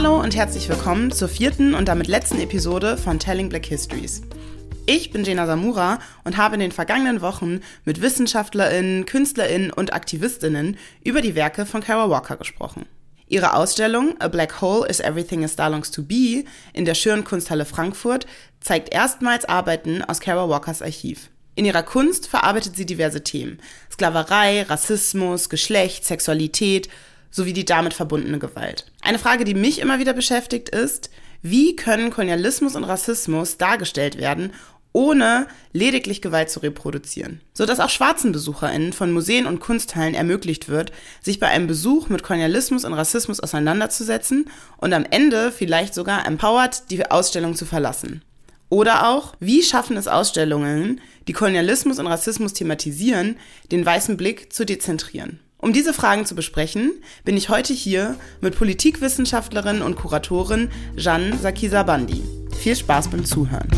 Hallo und herzlich willkommen zur vierten und damit letzten Episode von Telling Black Histories. Ich bin Jena Samura und habe in den vergangenen Wochen mit WissenschaftlerInnen, KünstlerInnen und AktivistInnen über die Werke von Kara Walker gesprochen. Ihre Ausstellung A Black Hole is Everything a Star Longs to Be in der Schüren Kunsthalle Frankfurt zeigt erstmals Arbeiten aus Kara Walkers Archiv. In ihrer Kunst verarbeitet sie diverse Themen. Sklaverei, Rassismus, Geschlecht, Sexualität sowie die damit verbundene Gewalt. Eine Frage, die mich immer wieder beschäftigt, ist, wie können Kolonialismus und Rassismus dargestellt werden, ohne lediglich Gewalt zu reproduzieren, sodass auch schwarzen BesucherInnen von Museen und Kunsthallen ermöglicht wird, sich bei einem Besuch mit Kolonialismus und Rassismus auseinanderzusetzen und am Ende vielleicht sogar empowered die Ausstellung zu verlassen. Oder auch, wie schaffen es Ausstellungen, die Kolonialismus und Rassismus thematisieren, den weißen Blick zu dezentrieren? Um diese Fragen zu besprechen, bin ich heute hier mit Politikwissenschaftlerin und Kuratorin Jeanne Sakisabandi. Viel Spaß beim Zuhören.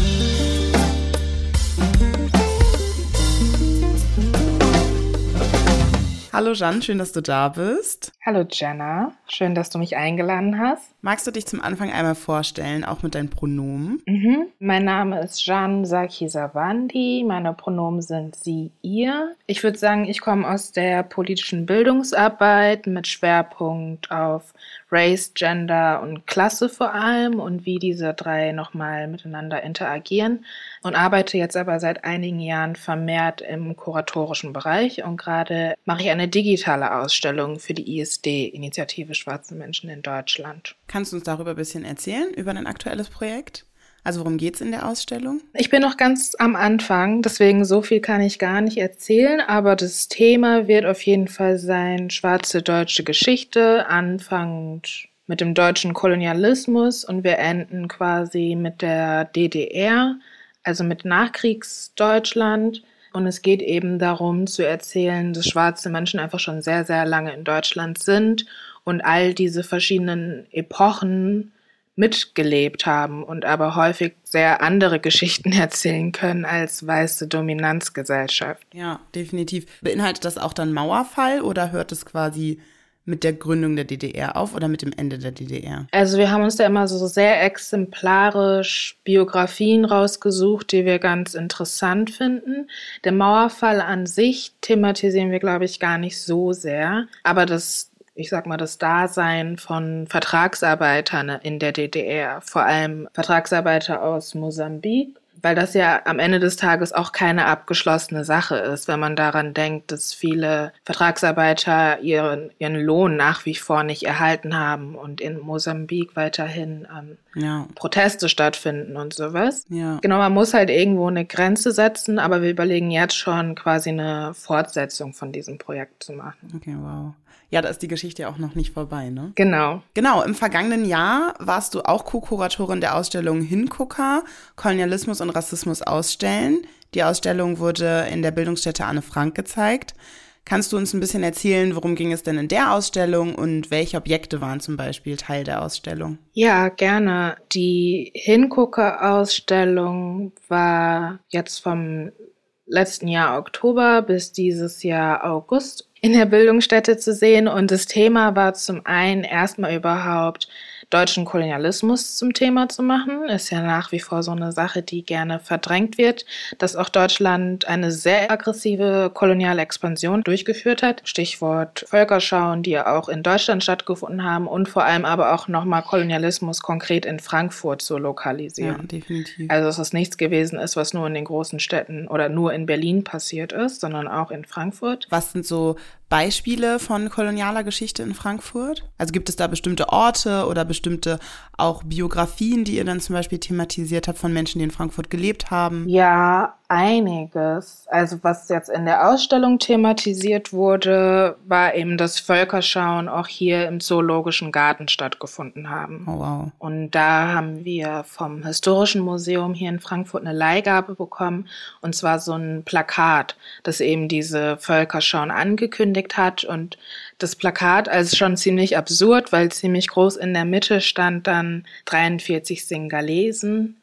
Hallo Jeanne, schön, dass du da bist. Hallo Jenna, schön, dass du mich eingeladen hast. Magst du dich zum Anfang einmal vorstellen, auch mit deinen Pronomen? Mhm. Mein Name ist Jeanne Sakisavandi. Meine Pronomen sind sie, ihr. Ich würde sagen, ich komme aus der politischen Bildungsarbeit mit Schwerpunkt auf Race, Gender und Klasse vor allem und wie diese drei nochmal miteinander interagieren und arbeite jetzt aber seit einigen Jahren vermehrt im kuratorischen Bereich und gerade mache ich eine digitale Ausstellung für die ISD, Initiative Schwarze Menschen in Deutschland. Kannst du uns darüber ein bisschen erzählen, über dein aktuelles Projekt? Also worum geht es in der Ausstellung? Ich bin noch ganz am Anfang, deswegen so viel kann ich gar nicht erzählen, aber das Thema wird auf jeden Fall sein schwarze deutsche Geschichte, anfangend mit dem deutschen Kolonialismus und wir enden quasi mit der DDR, also mit Nachkriegsdeutschland. Und es geht eben darum zu erzählen, dass schwarze Menschen einfach schon sehr, sehr lange in Deutschland sind und all diese verschiedenen Epochen mitgelebt haben und aber häufig sehr andere Geschichten erzählen können als weiße Dominanzgesellschaft. Ja, definitiv. Beinhaltet das auch dann Mauerfall oder hört es quasi mit der Gründung der DDR auf oder mit dem Ende der DDR? Also wir haben uns da immer so sehr exemplarisch Biografien rausgesucht, die wir ganz interessant finden. Der Mauerfall an sich thematisieren wir, glaube ich, gar nicht so sehr. Aber das ich sag mal, das Dasein von Vertragsarbeitern in der DDR, vor allem Vertragsarbeiter aus Mosambik, weil das ja am Ende des Tages auch keine abgeschlossene Sache ist, wenn man daran denkt, dass viele Vertragsarbeiter ihren, ihren Lohn nach wie vor nicht erhalten haben und in Mosambik weiterhin ähm, ja. Proteste stattfinden und sowas. Ja. Genau, man muss halt irgendwo eine Grenze setzen, aber wir überlegen jetzt schon quasi eine Fortsetzung von diesem Projekt zu machen. Okay, wow. Ja, da ist die Geschichte ja auch noch nicht vorbei, ne? Genau. Genau, im vergangenen Jahr warst du auch Co-Kuratorin der Ausstellung Hingucker, Kolonialismus und Rassismus ausstellen. Die Ausstellung wurde in der Bildungsstätte Anne Frank gezeigt. Kannst du uns ein bisschen erzählen, worum ging es denn in der Ausstellung und welche Objekte waren zum Beispiel Teil der Ausstellung? Ja, gerne. Die Hingucker-Ausstellung war jetzt vom letzten Jahr Oktober bis dieses Jahr August in der Bildungsstätte zu sehen. Und das Thema war zum einen erstmal überhaupt deutschen Kolonialismus zum Thema zu machen. Ist ja nach wie vor so eine Sache, die gerne verdrängt wird, dass auch Deutschland eine sehr aggressive koloniale Expansion durchgeführt hat. Stichwort Völkerschauen, die ja auch in Deutschland stattgefunden haben und vor allem aber auch nochmal Kolonialismus konkret in Frankfurt zu lokalisieren. Ja, definitiv. Also dass es nichts gewesen ist, was nur in den großen Städten oder nur in Berlin passiert ist, sondern auch in Frankfurt. Was sind so Beispiele von kolonialer Geschichte in Frankfurt? Also gibt es da bestimmte Orte oder bestimmte auch Biografien, die ihr dann zum Beispiel thematisiert habt von Menschen, die in Frankfurt gelebt haben? Ja, einiges. Also was jetzt in der Ausstellung thematisiert wurde, war eben, dass Völkerschauen auch hier im Zoologischen Garten stattgefunden haben. Oh, wow. Und da haben wir vom Historischen Museum hier in Frankfurt eine Leihgabe bekommen. Und zwar so ein Plakat, das eben diese Völkerschauen angekündigt hat. Und das Plakat als schon ziemlich absurd, weil ziemlich groß in der Mitte stand dann 43 Singalesen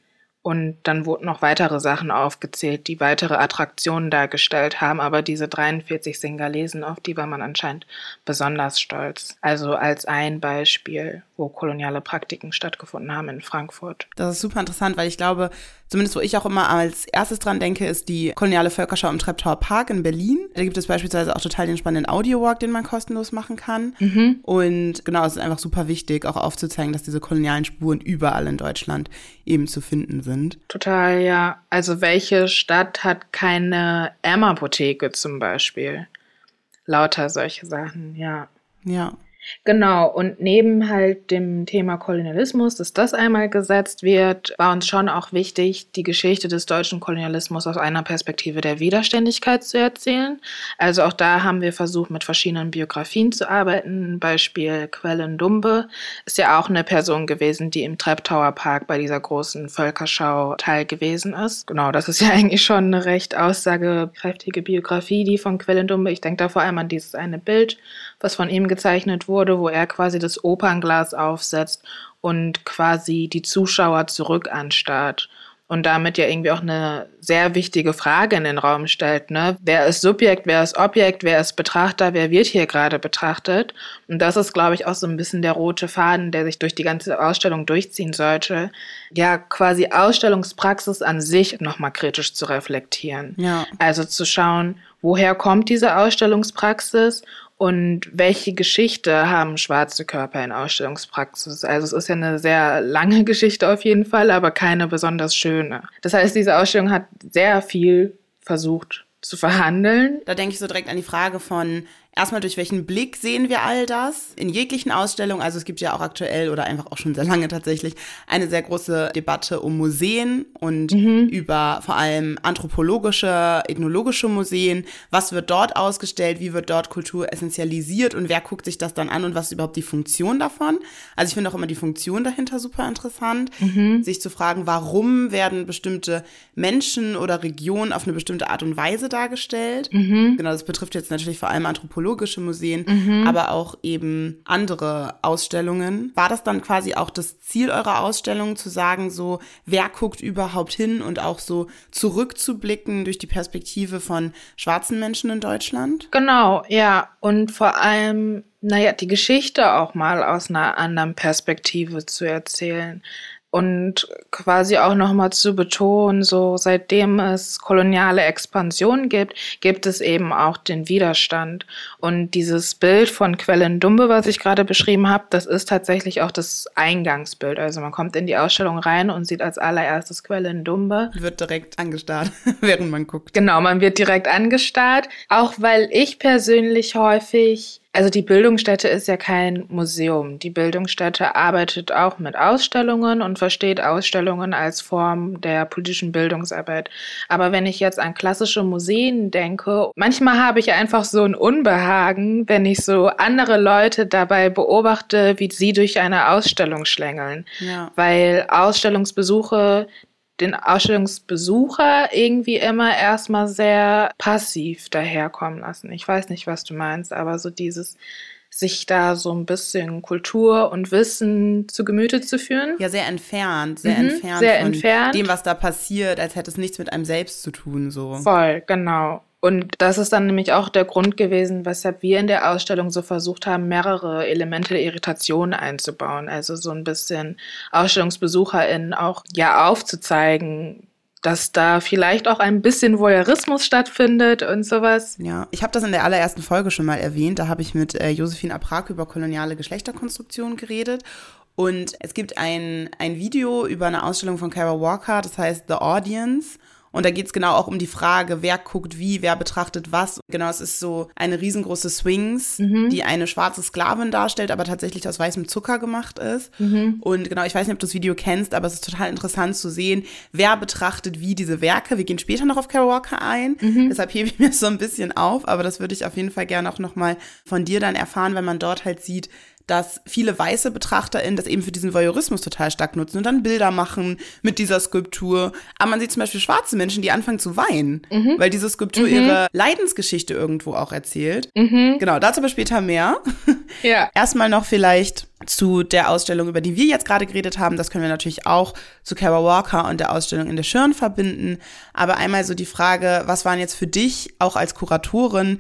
und dann wurden noch weitere Sachen aufgezählt, die weitere Attraktionen dargestellt haben. Aber diese 43 Singalesen, auf die war man anscheinend besonders stolz. Also als ein Beispiel. wo koloniale Praktiken stattgefunden haben in Frankfurt. Das ist super interessant, weil ich glaube, zumindest wo ich auch immer als erstes dran denke, ist die koloniale Völkerschau im Treptower Park in Berlin. Da gibt es beispielsweise auch total den spannenden Audio-Walk, den man kostenlos machen kann. Mhm. Und genau, es ist einfach super wichtig, auch aufzuzeigen, dass diese kolonialen Spuren überall in Deutschland eben zu finden sind. Total, ja. Also welche Stadt hat keine M-Apotheke zum Beispiel? Lauter solche Sachen, ja. Ja. Genau, und neben halt dem Thema Kolonialismus, dass das einmal gesetzt wird, war uns schon auch wichtig, die Geschichte des deutschen Kolonialismus aus einer Perspektive der Widerständigkeit zu erzählen. Also auch da haben wir versucht, mit verschiedenen Biografien zu arbeiten. Beispiel Quellen Dumbe ist ja auch eine Person gewesen, die im Treptower Park bei dieser großen Völkerschau Teil gewesen ist. Genau, das ist ja eigentlich schon eine recht aussagekräftige Biografie, die von Quellen Dumbe. Ich denke da vor allem an dieses eine Bild, was von ihm gezeichnet wurde, wo er quasi das Opernglas aufsetzt und quasi die Zuschauer zurück anstarrt und damit ja irgendwie auch eine sehr wichtige Frage in den Raum stellt. Ne? Wer ist Subjekt, wer ist Objekt, wer ist Betrachter, wer wird hier gerade betrachtet? Und das ist, glaube ich, auch so ein bisschen der rote Faden, der sich durch die ganze Ausstellung durchziehen sollte. Ja, quasi Ausstellungspraxis an sich nochmal kritisch zu reflektieren. Ja. Also zu schauen, woher kommt diese Ausstellungspraxis und welche Geschichte haben schwarze Körper in Ausstellungspraxis? Also es ist ja eine sehr lange Geschichte auf jeden Fall, aber keine besonders schöne. Das heißt, diese Ausstellung hat sehr viel versucht zu verhandeln. Da denke ich so direkt an die Frage von, erstmal durch welchen Blick sehen wir all das in jeglichen Ausstellungen. Also es gibt ja auch aktuell oder einfach auch schon sehr lange tatsächlich eine sehr große Debatte um Museen und mhm. über vor allem anthropologische, ethnologische Museen. Was wird dort ausgestellt? Wie wird dort Kultur essentialisiert? Und wer guckt sich das dann an? Und was ist überhaupt die Funktion davon? Also ich finde auch immer die Funktion dahinter super interessant, mhm. sich zu fragen, warum werden bestimmte Menschen oder Regionen auf eine bestimmte Art und Weise dargestellt? Mhm. Genau, das betrifft jetzt natürlich vor allem Anthropologie archäologische Museen, mhm. aber auch eben andere Ausstellungen. War das dann quasi auch das Ziel eurer Ausstellung, zu sagen, so, wer guckt überhaupt hin und auch so zurückzublicken durch die Perspektive von schwarzen Menschen in Deutschland? Genau, ja. Und vor allem, naja, die Geschichte auch mal aus einer anderen Perspektive zu erzählen und quasi auch nochmal zu betonen, so seitdem es koloniale Expansion gibt, gibt es eben auch den Widerstand. Und dieses Bild von Quellen Dumbe, was ich gerade beschrieben habe, das ist tatsächlich auch das Eingangsbild. Also man kommt in die Ausstellung rein und sieht als allererstes Quellen Dumbe. Wird direkt angestarrt, während man guckt. Genau, man wird direkt angestarrt. Auch weil ich persönlich häufig also die Bildungsstätte ist ja kein Museum. Die Bildungsstätte arbeitet auch mit Ausstellungen und versteht Ausstellungen als Form der politischen Bildungsarbeit. Aber wenn ich jetzt an klassische Museen denke, manchmal habe ich einfach so ein Unbehagen, wenn ich so andere Leute dabei beobachte, wie sie durch eine Ausstellung schlängeln. Ja. Weil Ausstellungsbesuche den Ausstellungsbesucher irgendwie immer erstmal sehr passiv daherkommen lassen. Ich weiß nicht, was du meinst, aber so dieses sich da so ein bisschen Kultur und Wissen zu Gemüte zu führen. Ja, sehr entfernt, sehr mhm, entfernt sehr von entfernt. dem, was da passiert, als hätte es nichts mit einem selbst zu tun, so. Voll, genau. Und das ist dann nämlich auch der Grund gewesen, weshalb wir in der Ausstellung so versucht haben, mehrere Elemente der Irritation einzubauen. Also so ein bisschen AusstellungsbesucherInnen auch ja aufzuzeigen, dass da vielleicht auch ein bisschen Voyeurismus stattfindet und sowas. Ja, ich habe das in der allerersten Folge schon mal erwähnt. Da habe ich mit äh, Josephine Aprak über koloniale Geschlechterkonstruktion geredet. Und es gibt ein, ein Video über eine Ausstellung von Kara Walker, das heißt The Audience. Und da geht es genau auch um die Frage, wer guckt wie, wer betrachtet was. Genau, es ist so eine riesengroße Swings, mhm. die eine schwarze Sklavin darstellt, aber tatsächlich aus weißem Zucker gemacht ist. Mhm. Und genau, ich weiß nicht, ob du das Video kennst, aber es ist total interessant zu sehen, wer betrachtet wie diese Werke. Wir gehen später noch auf Carol Walker ein, mhm. deshalb hebe ich mir so ein bisschen auf, aber das würde ich auf jeden Fall gerne auch nochmal von dir dann erfahren, wenn man dort halt sieht, dass viele weiße BetrachterInnen das eben für diesen Voyeurismus total stark nutzen und dann Bilder machen mit dieser Skulptur. Aber man sieht zum Beispiel schwarze Menschen, die anfangen zu weinen, mhm. weil diese Skulptur mhm. ihre Leidensgeschichte irgendwo auch erzählt. Mhm. Genau, dazu aber später mehr. Ja. Erstmal noch vielleicht zu der Ausstellung, über die wir jetzt gerade geredet haben. Das können wir natürlich auch zu Kara Walker und der Ausstellung in der Schirn verbinden. Aber einmal so die Frage, was waren jetzt für dich auch als Kuratorin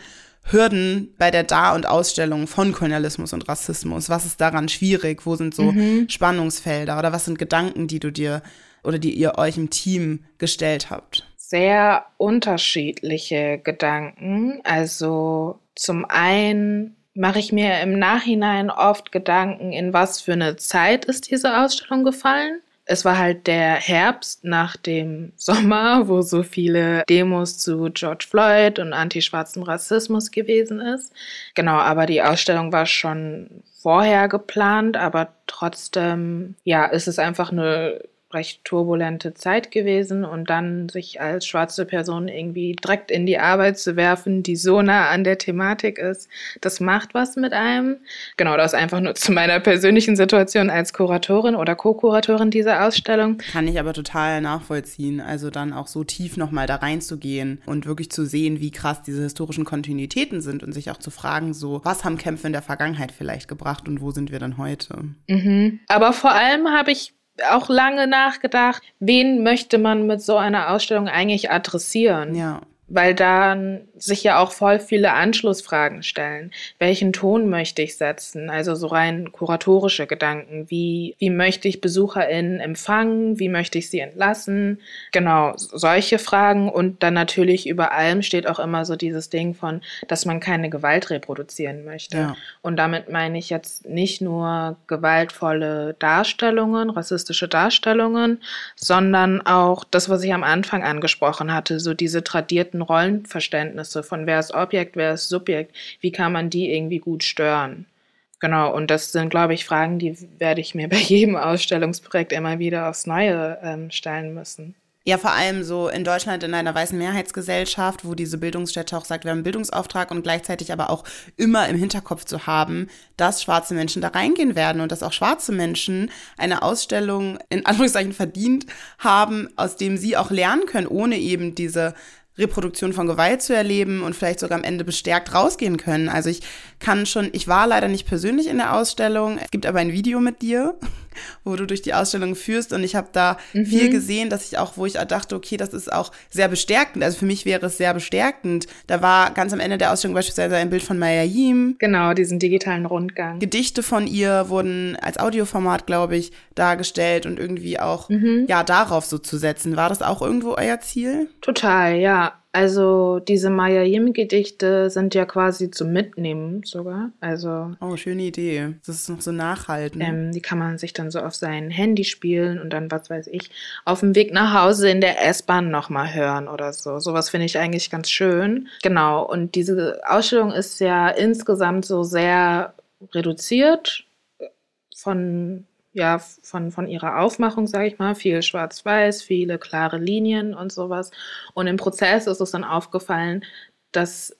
Hürden bei der Dar- und Ausstellung von Kolonialismus und Rassismus? Was ist daran schwierig? Wo sind so mhm. Spannungsfelder oder was sind Gedanken, die du dir oder die ihr euch im Team gestellt habt? Sehr unterschiedliche Gedanken. Also zum einen mache ich mir im Nachhinein oft Gedanken, in was für eine Zeit ist diese Ausstellung gefallen es war halt der Herbst nach dem Sommer, wo so viele Demos zu George Floyd und antischwarzem Rassismus gewesen ist. Genau, aber die Ausstellung war schon vorher geplant, aber trotzdem, ja, ist es einfach eine recht turbulente Zeit gewesen und dann sich als schwarze Person irgendwie direkt in die Arbeit zu werfen, die so nah an der Thematik ist, das macht was mit einem. Genau, das einfach nur zu meiner persönlichen Situation als Kuratorin oder Co-Kuratorin dieser Ausstellung. Kann ich aber total nachvollziehen, also dann auch so tief nochmal da reinzugehen und wirklich zu sehen, wie krass diese historischen Kontinuitäten sind und sich auch zu fragen, so, was haben Kämpfe in der Vergangenheit vielleicht gebracht und wo sind wir dann heute? Mhm. Aber vor allem habe ich auch lange nachgedacht, wen möchte man mit so einer Ausstellung eigentlich adressieren? Ja weil dann sich ja auch voll viele Anschlussfragen stellen. Welchen Ton möchte ich setzen? Also so rein kuratorische Gedanken. Wie, wie möchte ich BesucherInnen empfangen? Wie möchte ich sie entlassen? Genau, solche Fragen. Und dann natürlich über allem steht auch immer so dieses Ding von, dass man keine Gewalt reproduzieren möchte. Ja. Und damit meine ich jetzt nicht nur gewaltvolle Darstellungen, rassistische Darstellungen, sondern auch das, was ich am Anfang angesprochen hatte, so diese tradierten bestimmten Rollenverständnisse von wer ist Objekt, wer ist Subjekt, wie kann man die irgendwie gut stören. Genau, und das sind, glaube ich, Fragen, die werde ich mir bei jedem Ausstellungsprojekt immer wieder aufs Neue ähm, stellen müssen. Ja, vor allem so in Deutschland in einer weißen Mehrheitsgesellschaft, wo diese Bildungsstätte auch sagt, wir haben einen Bildungsauftrag und gleichzeitig aber auch immer im Hinterkopf zu haben, dass schwarze Menschen da reingehen werden und dass auch schwarze Menschen eine Ausstellung in Anführungszeichen verdient haben, aus dem sie auch lernen können, ohne eben diese Reproduktion von Gewalt zu erleben und vielleicht sogar am Ende bestärkt rausgehen können. Also ich kann schon, ich war leider nicht persönlich in der Ausstellung. Es gibt aber ein Video mit dir, wo du durch die Ausstellung führst und ich habe da mhm. viel gesehen, dass ich auch, wo ich dachte, okay, das ist auch sehr bestärkend. Also für mich wäre es sehr bestärkend. Da war ganz am Ende der Ausstellung beispielsweise ein Bild von Maya Yim. Genau, diesen digitalen Rundgang. Gedichte von ihr wurden als Audioformat, glaube ich, dargestellt und irgendwie auch, mhm. ja, darauf so zu setzen. War das auch irgendwo euer Ziel? Total, ja. Also diese Maya Yim-Gedichte sind ja quasi zum Mitnehmen sogar. Also oh, schöne Idee. Das ist noch so nachhaltend. Ähm, die kann man sich dann so auf sein Handy spielen und dann, was weiß ich, auf dem Weg nach Hause in der S-Bahn nochmal hören oder so. Sowas finde ich eigentlich ganz schön. Genau. Und diese Ausstellung ist ja insgesamt so sehr reduziert von ja, von, von ihrer Aufmachung, sage ich mal, viel schwarz-weiß, viele klare Linien und sowas. Und im Prozess ist es dann aufgefallen, dass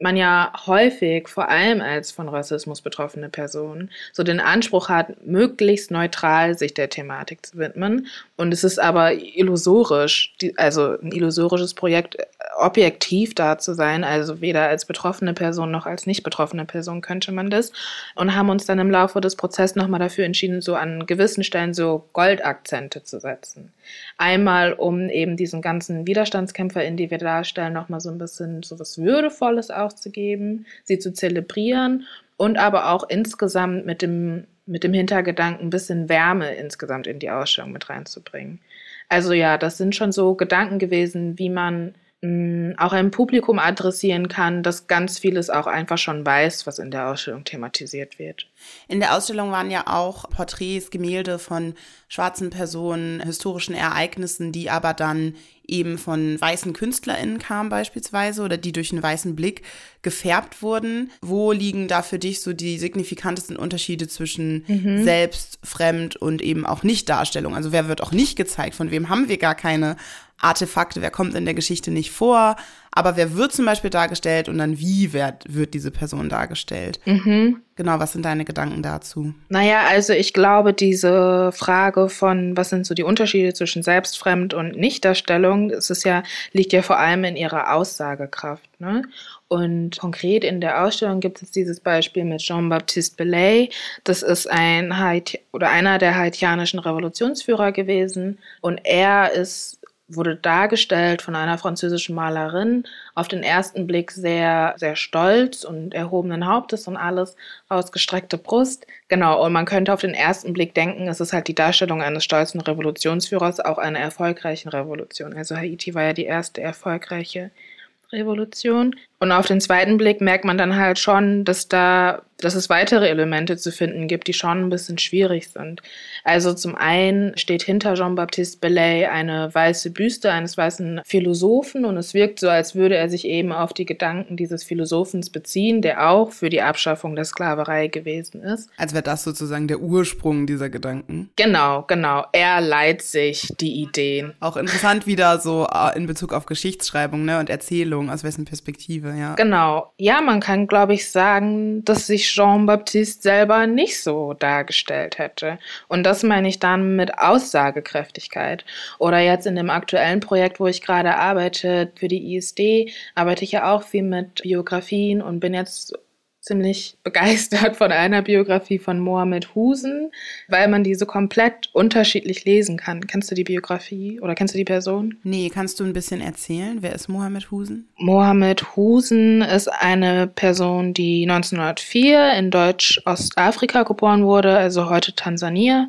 man ja häufig, vor allem als von Rassismus betroffene Person, so den Anspruch hat, möglichst neutral sich der Thematik zu widmen. Und es ist aber illusorisch, also ein illusorisches Projekt, äh, objektiv da zu sein. Also weder als betroffene Person noch als nicht betroffene Person könnte man das. Und haben uns dann im Laufe des Prozesses nochmal dafür entschieden, so an gewissen Stellen so Goldakzente zu setzen. Einmal, um eben diesen ganzen WiderstandskämpferInnen, die wir darstellen, nochmal so ein bisschen so was Würdevolles auszugeben, sie zu zelebrieren und aber auch insgesamt mit dem, mit dem Hintergedanken ein bisschen Wärme insgesamt in die Ausstellung mit reinzubringen. Also ja, das sind schon so Gedanken gewesen, wie man auch ein Publikum adressieren kann, das ganz vieles auch einfach schon weiß, was in der Ausstellung thematisiert wird. In der Ausstellung waren ja auch Porträts, Gemälde von schwarzen Personen, historischen Ereignissen, die aber dann eben von weißen KünstlerInnen kamen beispielsweise oder die durch einen weißen Blick gefärbt wurden. Wo liegen da für dich so die signifikantesten Unterschiede zwischen mhm. Selbst, Fremd und eben auch Nicht-Darstellung? Also wer wird auch nicht gezeigt? Von wem haben wir gar keine Artefakte, wer kommt in der Geschichte nicht vor, aber wer wird zum Beispiel dargestellt und dann wie wird, wird diese Person dargestellt. Mhm. Genau, was sind deine Gedanken dazu? Naja, also ich glaube, diese Frage von, was sind so die Unterschiede zwischen Selbstfremd und Nichtdarstellung, das ist ja, liegt ja vor allem in ihrer Aussagekraft. Ne? Und konkret in der Ausstellung gibt es dieses Beispiel mit Jean-Baptiste Belay. Das ist ein Haiti oder einer der haitianischen Revolutionsführer gewesen. Und er ist wurde dargestellt von einer französischen Malerin, auf den ersten Blick sehr, sehr stolz und erhobenen Hauptes und alles, ausgestreckte Brust. Genau, und man könnte auf den ersten Blick denken, es ist halt die Darstellung eines stolzen Revolutionsführers, auch einer erfolgreichen Revolution. Also Haiti war ja die erste erfolgreiche Revolution. Und auf den zweiten Blick merkt man dann halt schon, dass da dass es weitere Elemente zu finden gibt, die schon ein bisschen schwierig sind. Also zum einen steht hinter Jean-Baptiste Belay eine weiße Büste eines weißen Philosophen und es wirkt so, als würde er sich eben auf die Gedanken dieses Philosophens beziehen, der auch für die Abschaffung der Sklaverei gewesen ist. Als wäre das sozusagen der Ursprung dieser Gedanken. Genau, genau. Er leiht sich die Ideen. Auch interessant wieder so äh, in Bezug auf Geschichtsschreibung ne, und Erzählung, aus wessen Perspektive, ja. Genau. Ja, man kann, glaube ich, sagen, dass Jean-Baptiste selber nicht so dargestellt hätte. Und das meine ich dann mit Aussagekräftigkeit. Oder jetzt in dem aktuellen Projekt, wo ich gerade arbeite, für die ISD, arbeite ich ja auch viel mit Biografien und bin jetzt ziemlich begeistert von einer Biografie von Mohammed Husen, weil man diese komplett unterschiedlich lesen kann. Kennst du die Biografie oder kennst du die Person? Nee, kannst du ein bisschen erzählen? Wer ist Mohammed Husen? Mohammed Husen ist eine Person, die 1904 in Deutsch-Ostafrika geboren wurde, also heute Tansania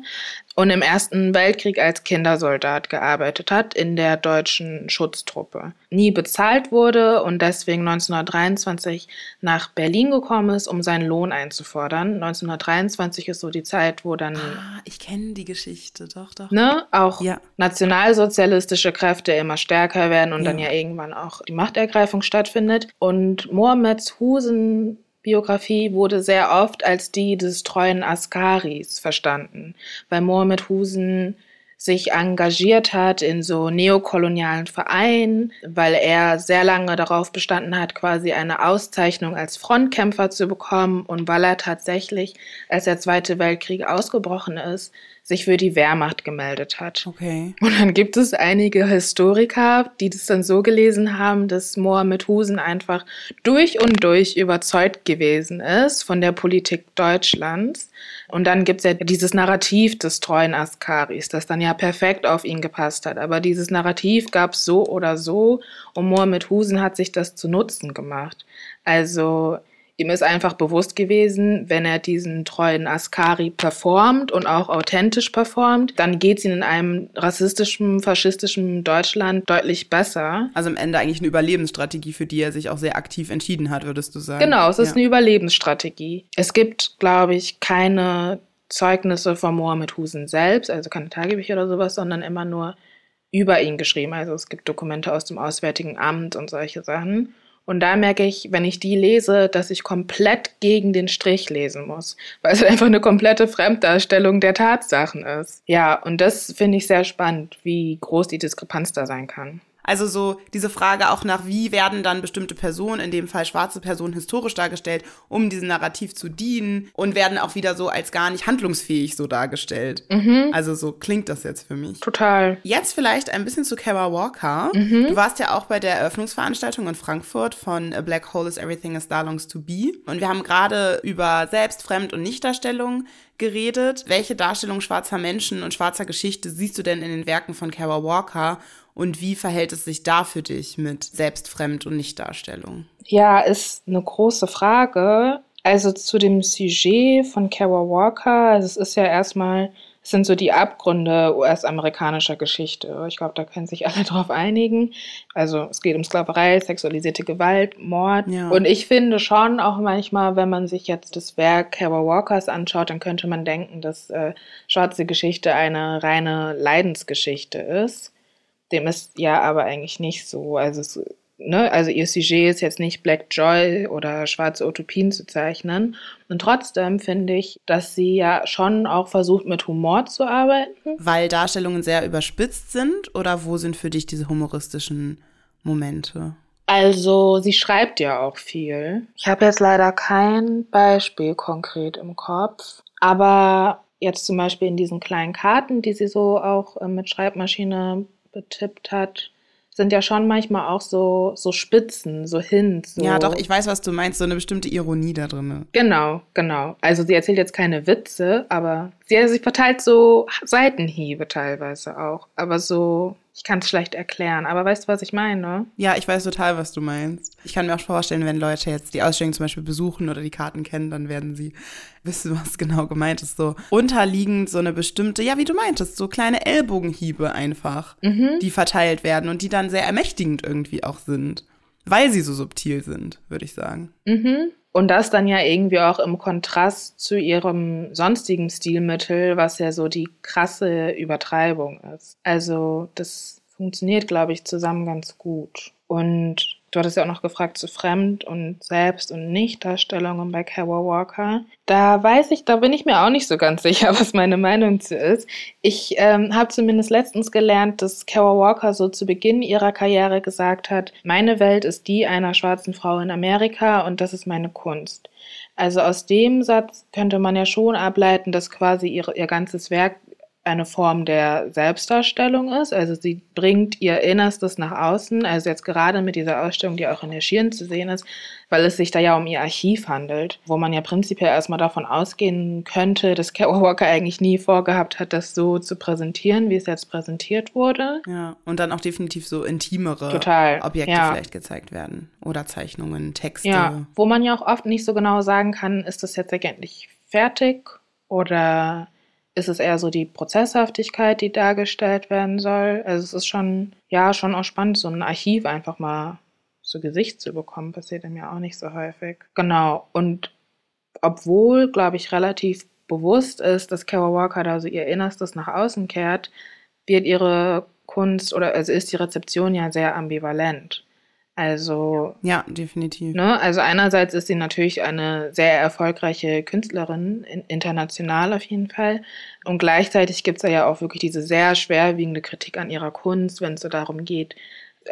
und im Ersten Weltkrieg als Kindersoldat gearbeitet hat in der deutschen Schutztruppe. Nie bezahlt wurde und deswegen 1923 nach Berlin gekommen ist, um seinen Lohn einzufordern. 1923 ist so die Zeit, wo dann. Ah, ich kenne die Geschichte, doch, doch. Ne, auch ja. nationalsozialistische Kräfte immer stärker werden und ja. dann ja irgendwann auch die Machtergreifung stattfindet. Und Mohammeds Husen Biografie wurde sehr oft als die des treuen Askaris verstanden, weil Mohammed Husen sich engagiert hat in so neokolonialen Vereinen, weil er sehr lange darauf bestanden hat, quasi eine Auszeichnung als Frontkämpfer zu bekommen und weil er tatsächlich, als der Zweite Weltkrieg ausgebrochen ist, sich für die Wehrmacht gemeldet hat. Okay. Und dann gibt es einige Historiker, die das dann so gelesen haben, dass Mohammed Husen einfach durch und durch überzeugt gewesen ist von der Politik Deutschlands. Und dann gibt es ja dieses Narrativ des treuen Askaris, das dann ja perfekt auf ihn gepasst hat. Aber dieses Narrativ gab es so oder so und Mohammed Husen hat sich das zu Nutzen gemacht. Also Ihm ist einfach bewusst gewesen, wenn er diesen treuen Askari performt und auch authentisch performt, dann geht es ihm in einem rassistischen, faschistischen Deutschland deutlich besser. Also am Ende eigentlich eine Überlebensstrategie, für die er sich auch sehr aktiv entschieden hat, würdest du sagen. Genau, es ist ja. eine Überlebensstrategie. Es gibt, glaube ich, keine Zeugnisse von Mohammed Husen selbst, also keine Tagebücher oder sowas, sondern immer nur über ihn geschrieben. Also es gibt Dokumente aus dem Auswärtigen Amt und solche Sachen. Und da merke ich, wenn ich die lese, dass ich komplett gegen den Strich lesen muss, weil es einfach eine komplette Fremddarstellung der Tatsachen ist. Ja, und das finde ich sehr spannend, wie groß die Diskrepanz da sein kann. Also so diese Frage auch nach, wie werden dann bestimmte Personen, in dem Fall schwarze Personen, historisch dargestellt, um diesem Narrativ zu dienen und werden auch wieder so als gar nicht handlungsfähig so dargestellt. Mhm. Also so klingt das jetzt für mich. Total. Jetzt vielleicht ein bisschen zu Kara Walker. Mhm. Du warst ja auch bei der Eröffnungsveranstaltung in Frankfurt von A Black Hole is Everything as Darlongs to Be. Und wir haben gerade über Selbst-, Fremd- und Nichtdarstellung geredet. Welche Darstellung schwarzer Menschen und schwarzer Geschichte siehst du denn in den Werken von Kara Walker und wie verhält es sich da für dich mit Selbstfremd- und Nichtdarstellung? Ja, ist eine große Frage. Also zu dem Sujet von Kara Walker, also es ist ja erstmal, es sind so die Abgründe US-amerikanischer Geschichte. Ich glaube, da können sich alle drauf einigen. Also es geht um Sklaverei, sexualisierte Gewalt, Mord. Ja. Und ich finde schon auch manchmal, wenn man sich jetzt das Werk Kara Walkers anschaut, dann könnte man denken, dass äh, schwarze Geschichte eine reine Leidensgeschichte ist. Dem ist ja aber eigentlich nicht so. Also, es, ne, also ihr Sujet ist jetzt nicht Black Joy oder schwarze Utopien zu zeichnen. Und trotzdem finde ich, dass sie ja schon auch versucht, mit Humor zu arbeiten. Weil Darstellungen sehr überspitzt sind? Oder wo sind für dich diese humoristischen Momente? Also, sie schreibt ja auch viel. Ich habe jetzt leider kein Beispiel konkret im Kopf. Aber jetzt zum Beispiel in diesen kleinen Karten, die sie so auch äh, mit Schreibmaschine betippt hat, sind ja schon manchmal auch so, so Spitzen, so Hints. So. Ja, doch, ich weiß, was du meinst, so eine bestimmte Ironie da drin. Genau, genau. Also sie erzählt jetzt keine Witze, aber sie, sie verteilt so Seitenhiebe teilweise auch. Aber so, Ich kann es schlecht erklären, aber weißt du, was ich meine? Ja, ich weiß total, was du meinst. Ich kann mir auch vorstellen, wenn Leute jetzt die Ausstellung zum Beispiel besuchen oder die Karten kennen, dann werden sie wissen, was genau gemeint ist. So unterliegend so eine bestimmte, ja, wie du meintest, so kleine Ellbogenhiebe einfach, mhm. die verteilt werden und die dann sehr ermächtigend irgendwie auch sind. Weil sie so subtil sind, würde ich sagen. Mhm. Und das dann ja irgendwie auch im Kontrast zu ihrem sonstigen Stilmittel, was ja so die krasse Übertreibung ist. Also das funktioniert, glaube ich, zusammen ganz gut. Und Du hattest ja auch noch gefragt zu Fremd- und Selbst- und Nicht-Darstellungen bei Kawa Walker. Da weiß ich, da bin ich mir auch nicht so ganz sicher, was meine Meinung zu ist. Ich ähm, habe zumindest letztens gelernt, dass Kawa Walker so zu Beginn ihrer Karriere gesagt hat, meine Welt ist die einer schwarzen Frau in Amerika und das ist meine Kunst. Also aus dem Satz könnte man ja schon ableiten, dass quasi ihre, ihr ganzes Werk eine Form der Selbstdarstellung ist. Also sie bringt ihr Innerstes nach außen, also jetzt gerade mit dieser Ausstellung, die auch in der Schirn zu sehen ist, weil es sich da ja um ihr Archiv handelt, wo man ja prinzipiell erstmal davon ausgehen könnte, dass Carol Walker eigentlich nie vorgehabt hat, das so zu präsentieren, wie es jetzt präsentiert wurde. Ja, und dann auch definitiv so intimere Total, Objekte ja. vielleicht gezeigt werden oder Zeichnungen, Texte. Ja, wo man ja auch oft nicht so genau sagen kann, ist das jetzt eigentlich fertig oder ist es eher so die Prozesshaftigkeit, die dargestellt werden soll. Also es ist schon, ja, schon auch spannend, so ein Archiv einfach mal zu Gesicht zu bekommen. Passiert ihm ja auch nicht so häufig. Genau. Und obwohl, glaube ich, relativ bewusst ist, dass Kara Walker da so ihr Innerstes nach außen kehrt, wird ihre Kunst oder also ist die Rezeption ja sehr ambivalent. Also. Ja, definitiv. Ne, also einerseits ist sie natürlich eine sehr erfolgreiche Künstlerin, international auf jeden Fall. Und gleichzeitig gibt es ja auch wirklich diese sehr schwerwiegende Kritik an ihrer Kunst, wenn es so darum geht,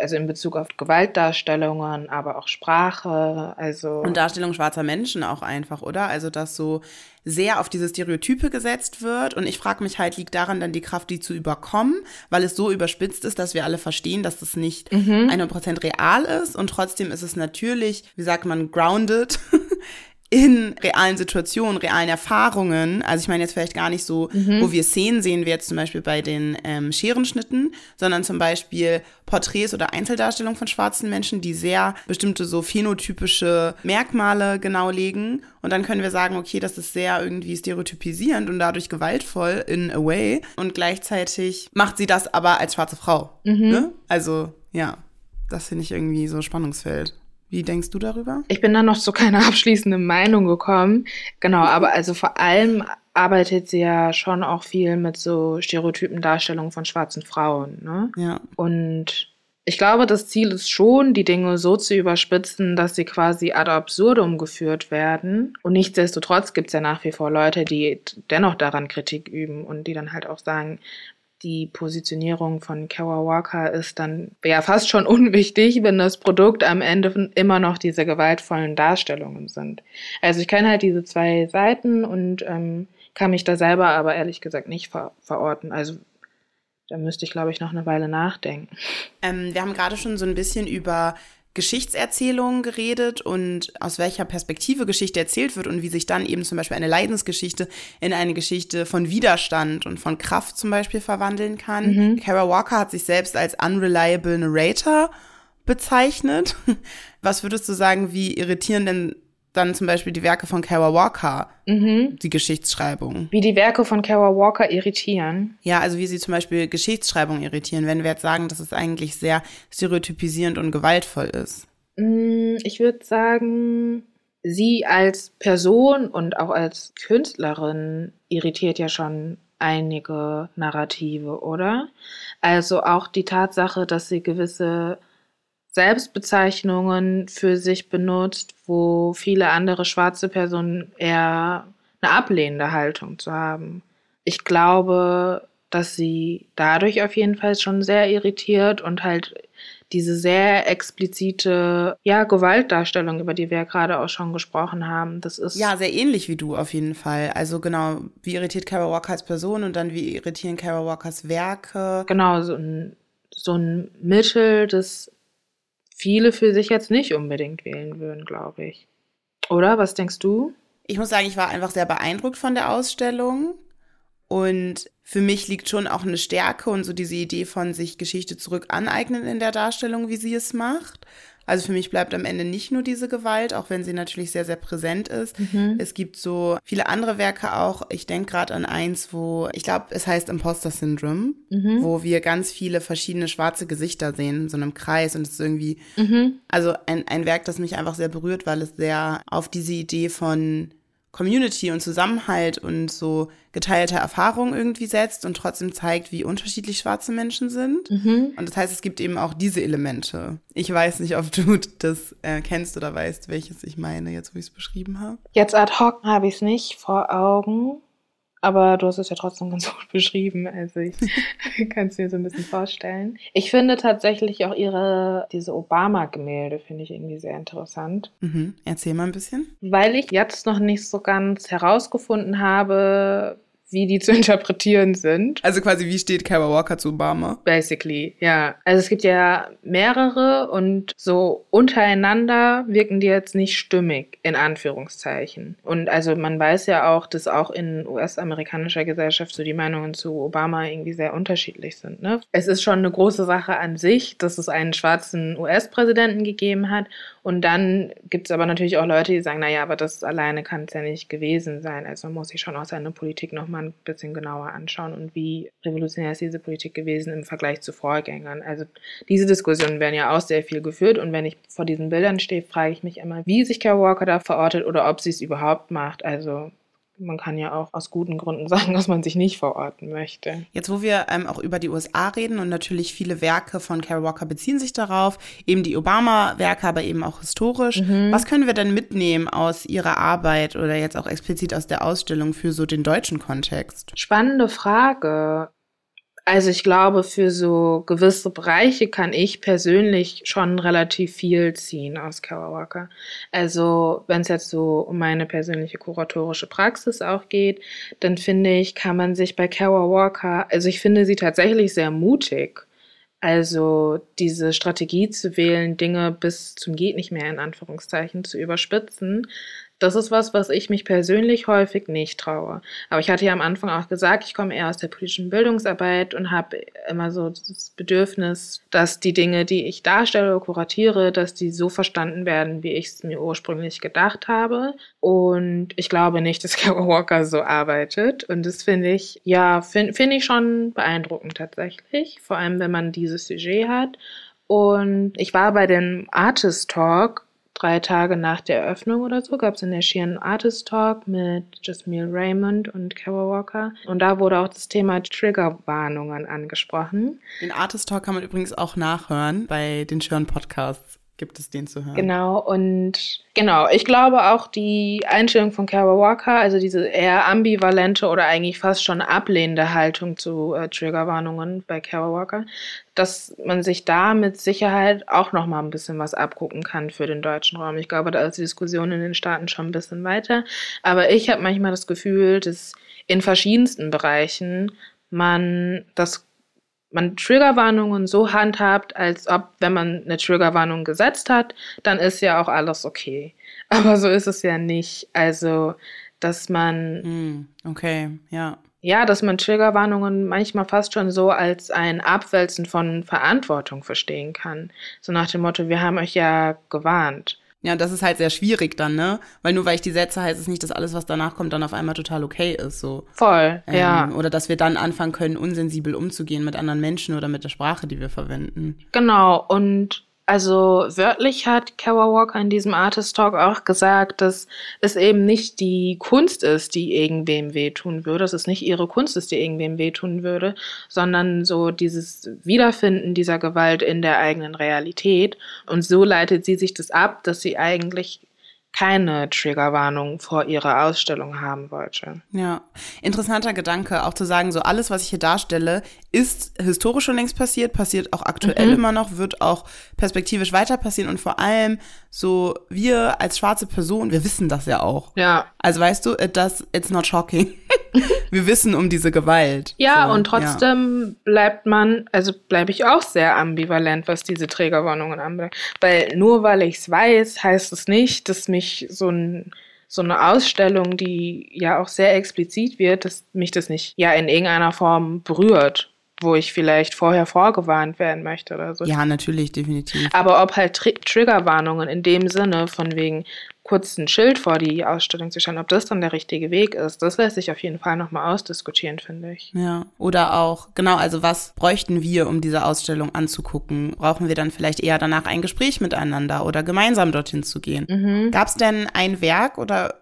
also in Bezug auf Gewaltdarstellungen, aber auch Sprache, also. Und Darstellung schwarzer Menschen auch einfach, oder? Also, dass so sehr auf diese Stereotype gesetzt wird. Und ich frage mich halt, liegt daran dann die Kraft, die zu überkommen, weil es so überspitzt ist, dass wir alle verstehen, dass das nicht mhm. 100% real ist. Und trotzdem ist es natürlich, wie sagt man, grounded in realen Situationen, realen Erfahrungen, also ich meine jetzt vielleicht gar nicht so, mhm. wo wir Szenen sehen, wie jetzt zum Beispiel bei den ähm, Scherenschnitten, sondern zum Beispiel Porträts oder Einzeldarstellungen von schwarzen Menschen, die sehr bestimmte so phänotypische Merkmale genau legen. Und dann können wir sagen, okay, das ist sehr irgendwie stereotypisierend und dadurch gewaltvoll in a way. Und gleichzeitig macht sie das aber als schwarze Frau. Mhm. Ne? Also ja, das finde ich irgendwie so Spannungsfeld. Wie denkst du darüber? Ich bin da noch zu keiner abschließenden Meinung gekommen. Genau, aber also vor allem arbeitet sie ja schon auch viel mit so stereotypen Darstellungen von schwarzen Frauen. Ne? Ja. Und ich glaube, das Ziel ist schon, die Dinge so zu überspitzen, dass sie quasi ad absurdum geführt werden. Und nichtsdestotrotz gibt es ja nach wie vor Leute, die dennoch daran Kritik üben und die dann halt auch sagen, die Positionierung von Kawa Walker ist dann ja fast schon unwichtig, wenn das Produkt am Ende immer noch diese gewaltvollen Darstellungen sind. Also ich kenne halt diese zwei Seiten und ähm, kann mich da selber aber ehrlich gesagt nicht ver verorten. Also da müsste ich, glaube ich, noch eine Weile nachdenken. Ähm, wir haben gerade schon so ein bisschen über Geschichtserzählung geredet und aus welcher Perspektive Geschichte erzählt wird und wie sich dann eben zum Beispiel eine Leidensgeschichte in eine Geschichte von Widerstand und von Kraft zum Beispiel verwandeln kann. Mhm. Kara Walker hat sich selbst als unreliable Narrator bezeichnet. Was würdest du sagen, wie irritieren denn dann zum Beispiel die Werke von Kara Walker, mhm. die Geschichtsschreibung. Wie die Werke von Kara Walker irritieren? Ja, also wie sie zum Beispiel Geschichtsschreibung irritieren, wenn wir jetzt sagen, dass es eigentlich sehr stereotypisierend und gewaltvoll ist. Mm, ich würde sagen, sie als Person und auch als Künstlerin irritiert ja schon einige Narrative, oder? Also auch die Tatsache, dass sie gewisse Selbstbezeichnungen für sich benutzt, wo viele andere schwarze Personen eher eine ablehnende Haltung zu haben. Ich glaube, dass sie dadurch auf jeden Fall schon sehr irritiert und halt diese sehr explizite ja, Gewaltdarstellung, über die wir ja gerade auch schon gesprochen haben, das ist. Ja, sehr ähnlich wie du auf jeden Fall. Also genau, wie irritiert Kara Walker als Person und dann wie irritieren Kara Walkers Werke. Genau, so ein, so ein Mittel, das viele für sich jetzt nicht unbedingt wählen würden, glaube ich. Oder? Was denkst du? Ich muss sagen, ich war einfach sehr beeindruckt von der Ausstellung. Und für mich liegt schon auch eine Stärke und so diese Idee von sich Geschichte zurück aneignen in der Darstellung, wie sie es macht. Also für mich bleibt am Ende nicht nur diese Gewalt, auch wenn sie natürlich sehr, sehr präsent ist. Mhm. Es gibt so viele andere Werke auch. Ich denke gerade an eins, wo, ich glaube, es heißt Imposter Syndrome, mhm. wo wir ganz viele verschiedene schwarze Gesichter sehen, in so einem Kreis. Und es ist irgendwie, mhm. also ein, ein Werk, das mich einfach sehr berührt, weil es sehr auf diese Idee von Community und Zusammenhalt und so geteilte Erfahrung irgendwie setzt und trotzdem zeigt, wie unterschiedlich schwarze Menschen sind. Mhm. Und das heißt, es gibt eben auch diese Elemente. Ich weiß nicht, ob du das äh, kennst oder weißt, welches ich meine, jetzt wo ich es beschrieben habe. Jetzt ad hoc habe ich es nicht vor Augen. Aber du hast es ja trotzdem ganz gut beschrieben. Also ich kann es mir so ein bisschen vorstellen. Ich finde tatsächlich auch ihre, diese Obama-Gemälde finde ich irgendwie sehr interessant. Mhm. Erzähl mal ein bisschen. Weil ich jetzt noch nicht so ganz herausgefunden habe, wie die zu interpretieren sind. Also quasi, wie steht Kara Walker zu Obama? Basically, ja. Also es gibt ja mehrere und so untereinander wirken die jetzt nicht stimmig, in Anführungszeichen. Und also man weiß ja auch, dass auch in US-amerikanischer Gesellschaft so die Meinungen zu Obama irgendwie sehr unterschiedlich sind. Ne? Es ist schon eine große Sache an sich, dass es einen schwarzen US-Präsidenten gegeben hat und dann gibt es aber natürlich auch Leute, die sagen, naja, aber das alleine kann es ja nicht gewesen sein. Also man muss sich schon auch seine Politik nochmal ein bisschen genauer anschauen und wie revolutionär ist diese Politik gewesen im Vergleich zu Vorgängern. Also diese Diskussionen werden ja auch sehr viel geführt und wenn ich vor diesen Bildern stehe, frage ich mich immer, wie sich Carol Walker da verortet oder ob sie es überhaupt macht. Also man kann ja auch aus guten Gründen sagen, dass man sich nicht verorten möchte. Jetzt, wo wir ähm, auch über die USA reden und natürlich viele Werke von Carol Walker beziehen sich darauf, eben die Obama-Werke, aber eben auch historisch. Mhm. Was können wir denn mitnehmen aus ihrer Arbeit oder jetzt auch explizit aus der Ausstellung für so den deutschen Kontext? Spannende Frage. Also ich glaube, für so gewisse Bereiche kann ich persönlich schon relativ viel ziehen aus Kawawaka. Also wenn es jetzt so um meine persönliche kuratorische Praxis auch geht, dann finde ich, kann man sich bei Kawawaka, also ich finde sie tatsächlich sehr mutig. Also diese Strategie zu wählen, Dinge bis zum geht nicht mehr in Anführungszeichen zu überspitzen, das ist was, was ich mich persönlich häufig nicht traue. Aber ich hatte ja am Anfang auch gesagt, ich komme eher aus der politischen Bildungsarbeit und habe immer so das Bedürfnis, dass die Dinge, die ich darstelle oder kuratiere, dass die so verstanden werden, wie ich es mir ursprünglich gedacht habe. Und ich glaube nicht, dass Carol Walker so arbeitet. Und das finde ich, ja, finde find ich schon beeindruckend tatsächlich. Vor allem, wenn man dieses Sujet hat. Und ich war bei dem Artist Talk drei Tage nach der Eröffnung oder so gab es in der Sheeran Artist Talk mit Jasmine Raymond und Kara Walker. Und da wurde auch das Thema Triggerwarnungen angesprochen. Den Artist Talk kann man übrigens auch nachhören bei den Sheeran Podcasts gibt es den zu hören. Genau, und genau, ich glaube auch die Einstellung von Kara Walker, also diese eher ambivalente oder eigentlich fast schon ablehnende Haltung zu äh, Triggerwarnungen bei Kara Walker, dass man sich da mit Sicherheit auch noch mal ein bisschen was abgucken kann für den deutschen Raum. Ich glaube, da ist die Diskussion in den Staaten schon ein bisschen weiter, aber ich habe manchmal das Gefühl, dass in verschiedensten Bereichen man das man Triggerwarnungen so handhabt, als ob, wenn man eine Triggerwarnung gesetzt hat, dann ist ja auch alles okay. Aber so ist es ja nicht. Also, dass man. Hm, okay, ja. Ja, dass man Triggerwarnungen manchmal fast schon so als ein Abwälzen von Verantwortung verstehen kann. So nach dem Motto, wir haben euch ja gewarnt. Ja, das ist halt sehr schwierig dann, ne? Weil nur weil ich die setze, heißt es nicht, dass alles, was danach kommt, dann auf einmal total okay ist. So. Voll, ähm, ja. Oder dass wir dann anfangen können, unsensibel umzugehen mit anderen Menschen oder mit der Sprache, die wir verwenden. Genau, und also wörtlich hat Kara Walker in diesem Artist Talk auch gesagt, dass es eben nicht die Kunst ist, die irgendwem wehtun würde, dass es nicht ihre Kunst ist, die irgendwem wehtun würde, sondern so dieses Wiederfinden dieser Gewalt in der eigenen Realität. Und so leitet sie sich das ab, dass sie eigentlich keine Triggerwarnung vor ihrer Ausstellung haben wollte. Ja, interessanter Gedanke, auch zu sagen, so alles, was ich hier darstelle, ist historisch schon längst passiert, passiert auch aktuell mhm. immer noch, wird auch perspektivisch weiter passieren und vor allem so wir als schwarze Person, wir wissen das ja auch. Ja. Also weißt du, das it's not shocking. wir wissen um diese Gewalt. Ja, so, und trotzdem ja. bleibt man, also bleibe ich auch sehr ambivalent, was diese Trägerwarnungen anbelangt. Weil nur weil ich es weiß, heißt es nicht, dass mich so ein so eine Ausstellung, die ja auch sehr explizit wird, dass mich das nicht ja in irgendeiner Form berührt wo ich vielleicht vorher vorgewarnt werden möchte oder so. Ja, natürlich, definitiv. Aber ob halt Tr Triggerwarnungen in dem Sinne von wegen kurz ein Schild vor die Ausstellung zu stellen, ob das dann der richtige Weg ist, das lässt sich auf jeden Fall nochmal ausdiskutieren, finde ich. Ja, oder auch, genau, also was bräuchten wir, um diese Ausstellung anzugucken? Brauchen wir dann vielleicht eher danach ein Gespräch miteinander oder gemeinsam dorthin zu gehen? Mhm. Gab es denn ein Werk oder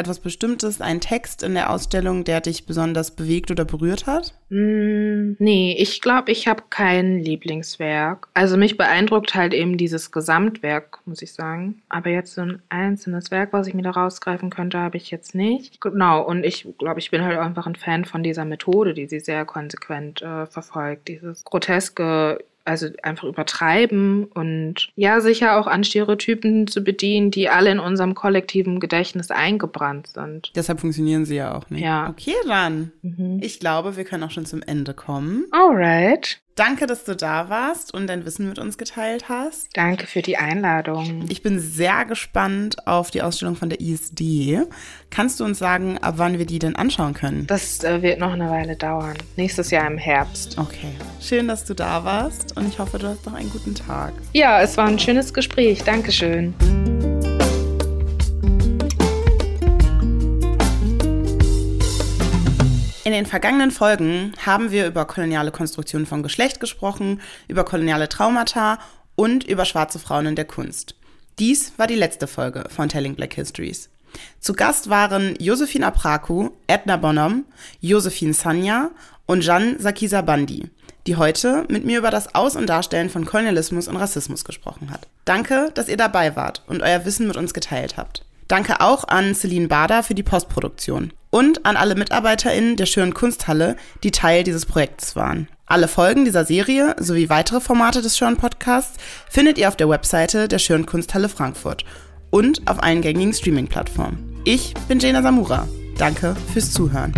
etwas Bestimmtes, ein Text in der Ausstellung, der dich besonders bewegt oder berührt hat? Mm, nee, ich glaube, ich habe kein Lieblingswerk. Also mich beeindruckt halt eben dieses Gesamtwerk, muss ich sagen. Aber jetzt so ein einzelnes Werk, was ich mir da rausgreifen könnte, habe ich jetzt nicht. Genau, und ich glaube, ich bin halt einfach ein Fan von dieser Methode, die sie sehr konsequent äh, verfolgt. Dieses groteske also einfach übertreiben und ja, sicher auch an Stereotypen zu bedienen, die alle in unserem kollektiven Gedächtnis eingebrannt sind. Deshalb funktionieren sie ja auch nicht. Ja. Okay, dann. Mhm. Ich glaube, wir können auch schon zum Ende kommen. Alright. Danke, dass du da warst und dein Wissen mit uns geteilt hast. Danke für die Einladung. Ich bin sehr gespannt auf die Ausstellung von der ISD. Kannst du uns sagen, ab wann wir die denn anschauen können? Das äh, wird noch eine Weile dauern. Nächstes Jahr im Herbst. Okay. Schön, dass du da warst und ich hoffe, du hast noch einen guten Tag. Ja, es war ein schönes Gespräch. Dankeschön. In den vergangenen Folgen haben wir über koloniale Konstruktionen von Geschlecht gesprochen, über koloniale Traumata und über schwarze Frauen in der Kunst. Dies war die letzte Folge von Telling Black Histories. Zu Gast waren Josephine Apraku, Edna Bonham, Josephine Sanya und Jeanne Sakisa Bandi, die heute mit mir über das Aus- und Darstellen von Kolonialismus und Rassismus gesprochen hat. Danke, dass ihr dabei wart und euer Wissen mit uns geteilt habt. Danke auch an Celine Bader für die Postproduktion und an alle MitarbeiterInnen der Schönen Kunsthalle, die Teil dieses Projekts waren. Alle Folgen dieser Serie sowie weitere Formate des Schönen Podcasts findet ihr auf der Webseite der Schönen Kunsthalle Frankfurt und auf allen gängigen Streaming-Plattformen. Ich bin Jena Samura. Danke fürs Zuhören.